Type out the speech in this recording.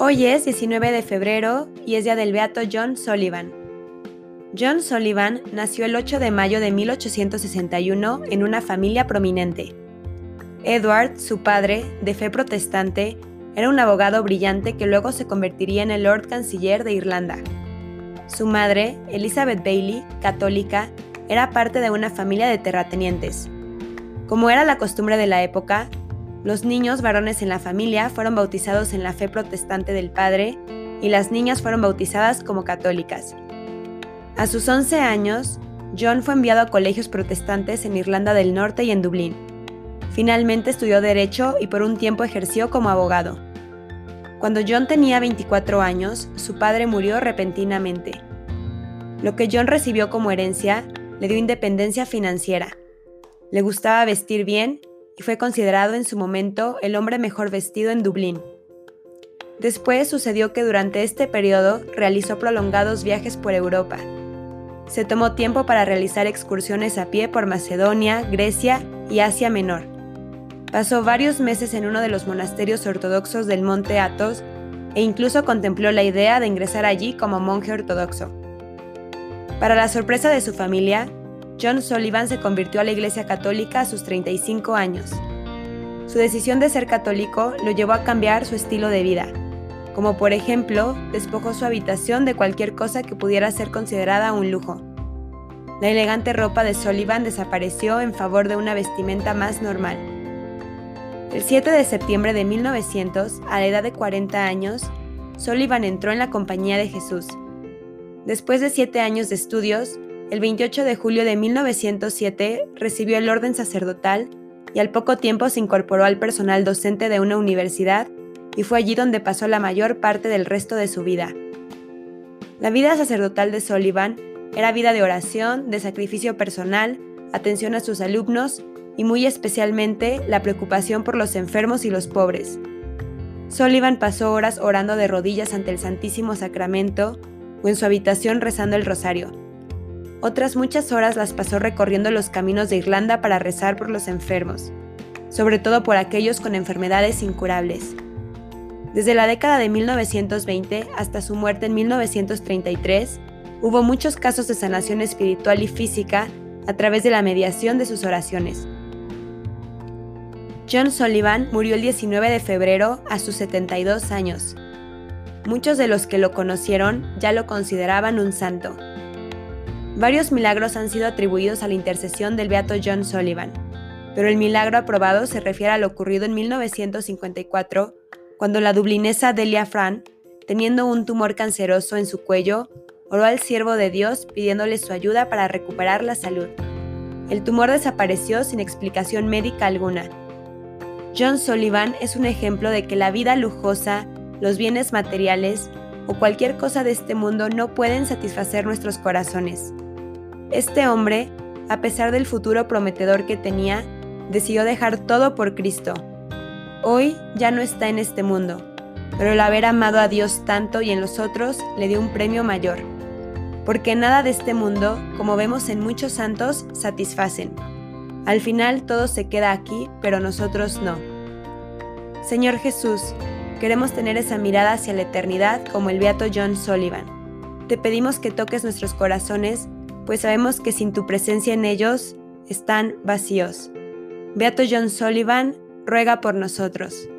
Hoy es 19 de febrero y es día del beato John Sullivan. John Sullivan nació el 8 de mayo de 1861 en una familia prominente. Edward, su padre, de fe protestante, era un abogado brillante que luego se convertiría en el Lord Canciller de Irlanda. Su madre, Elizabeth Bailey, católica, era parte de una familia de terratenientes. Como era la costumbre de la época, los niños varones en la familia fueron bautizados en la fe protestante del padre y las niñas fueron bautizadas como católicas. A sus 11 años, John fue enviado a colegios protestantes en Irlanda del Norte y en Dublín. Finalmente estudió Derecho y por un tiempo ejerció como abogado. Cuando John tenía 24 años, su padre murió repentinamente. Lo que John recibió como herencia le dio independencia financiera. Le gustaba vestir bien y fue considerado en su momento el hombre mejor vestido en Dublín. Después sucedió que durante este periodo realizó prolongados viajes por Europa. Se tomó tiempo para realizar excursiones a pie por Macedonia, Grecia y Asia Menor. Pasó varios meses en uno de los monasterios ortodoxos del monte Athos e incluso contempló la idea de ingresar allí como monje ortodoxo. Para la sorpresa de su familia, John Sullivan se convirtió a la Iglesia Católica a sus 35 años. Su decisión de ser católico lo llevó a cambiar su estilo de vida, como por ejemplo, despojó su habitación de cualquier cosa que pudiera ser considerada un lujo. La elegante ropa de Sullivan desapareció en favor de una vestimenta más normal. El 7 de septiembre de 1900, a la edad de 40 años, Sullivan entró en la Compañía de Jesús. Después de siete años de estudios, el 28 de julio de 1907 recibió el orden sacerdotal y al poco tiempo se incorporó al personal docente de una universidad y fue allí donde pasó la mayor parte del resto de su vida. La vida sacerdotal de Sullivan era vida de oración, de sacrificio personal, atención a sus alumnos y muy especialmente la preocupación por los enfermos y los pobres. Sullivan pasó horas orando de rodillas ante el Santísimo Sacramento o en su habitación rezando el rosario. Otras muchas horas las pasó recorriendo los caminos de Irlanda para rezar por los enfermos, sobre todo por aquellos con enfermedades incurables. Desde la década de 1920 hasta su muerte en 1933, hubo muchos casos de sanación espiritual y física a través de la mediación de sus oraciones. John Sullivan murió el 19 de febrero a sus 72 años. Muchos de los que lo conocieron ya lo consideraban un santo. Varios milagros han sido atribuidos a la intercesión del beato John Sullivan, pero el milagro aprobado se refiere a lo ocurrido en 1954, cuando la dublinesa Delia Fran, teniendo un tumor canceroso en su cuello, oró al siervo de Dios pidiéndole su ayuda para recuperar la salud. El tumor desapareció sin explicación médica alguna. John Sullivan es un ejemplo de que la vida lujosa, los bienes materiales o cualquier cosa de este mundo no pueden satisfacer nuestros corazones. Este hombre, a pesar del futuro prometedor que tenía, decidió dejar todo por Cristo. Hoy ya no está en este mundo, pero el haber amado a Dios tanto y en los otros le dio un premio mayor. Porque nada de este mundo, como vemos en muchos santos, satisfacen. Al final todo se queda aquí, pero nosotros no. Señor Jesús, queremos tener esa mirada hacia la eternidad como el beato John Sullivan. Te pedimos que toques nuestros corazones pues sabemos que sin tu presencia en ellos están vacíos. Beato John Sullivan, ruega por nosotros.